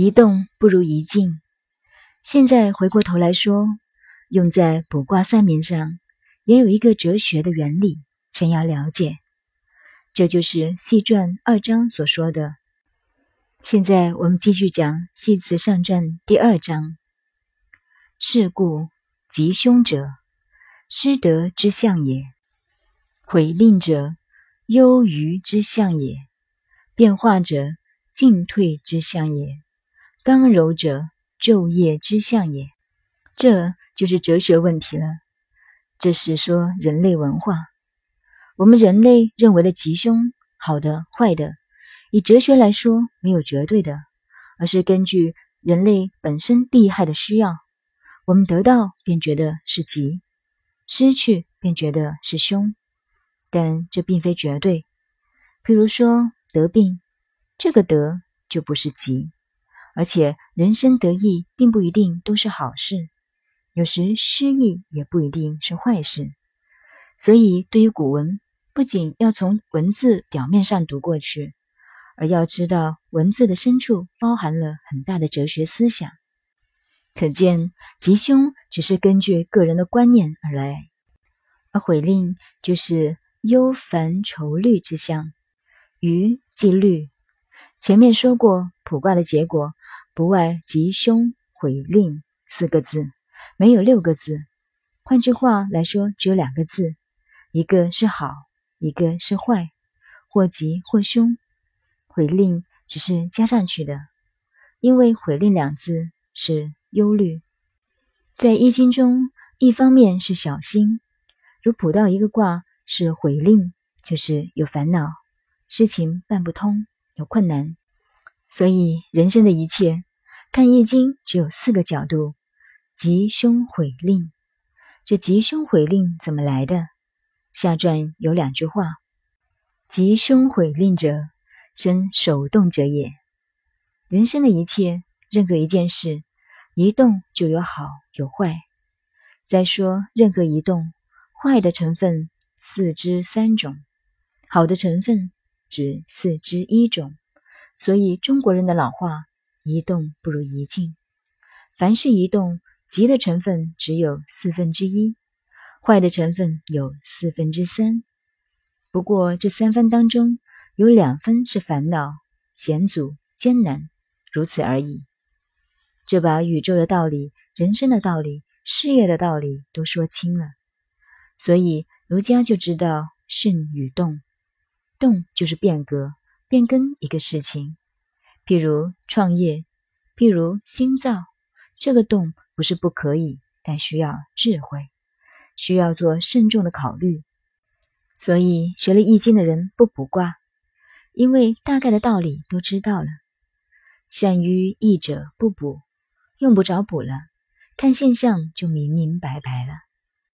一动不如一静。现在回过头来说，用在卜卦算命上，也有一个哲学的原理，想要了解。这就是《系传》二章所说的。现在我们继续讲《系辞上传》第二章。是故吉凶者，失德之象也；毁令者，忧愚之象也；变化者，进退之象也；刚柔者，昼夜之象也。这就是哲学问题了。这是说人类文化。我们人类认为的吉凶，好的、坏的，以哲学来说，没有绝对的，而是根据人类本身利害的需要，我们得到便觉得是吉，失去便觉得是凶。但这并非绝对。譬如说得病，这个得就不是吉，而且人生得意并不一定都是好事，有时失意也不一定是坏事。所以对于古文。不仅要从文字表面上读过去，而要知道文字的深处包含了很大的哲学思想。可见吉凶只是根据个人的观念而来，而悔令就是忧烦愁虑之象。余即虑，前面说过卜卦的结果不外吉凶悔令四个字，没有六个字。换句话来说，只有两个字，一个是好。一个是坏，或吉或凶，悔令只是加上去的，因为悔令两字是忧虑，在易经中，一方面是小心，如卜到一个卦是悔令，就是有烦恼，事情办不通，有困难，所以人生的一切看易经只有四个角度：吉凶悔令。这吉凶悔令怎么来的？下传有两句话：“吉凶毁令者，生手动者也。”人生的一切，任何一件事，一动就有好有坏。再说，任何一动，坏的成分四之三种，好的成分只四之一种。所以中国人的老话：“一动不如一静。”凡是一动，吉的成分只有四分之一。坏的成分有四分之三，不过这三分当中有两分是烦恼、险阻、艰难，如此而已。这把宇宙的道理、人生的道理、事业的道理都说清了，所以儒家就知道慎与动，动就是变革、变更一个事情，譬如创业，譬如新造，这个动不是不可以，但需要智慧。需要做慎重的考虑，所以学了易经的人不卜卦，因为大概的道理都知道了。善于易者不卜，用不着卜了，看现象就明明白白了。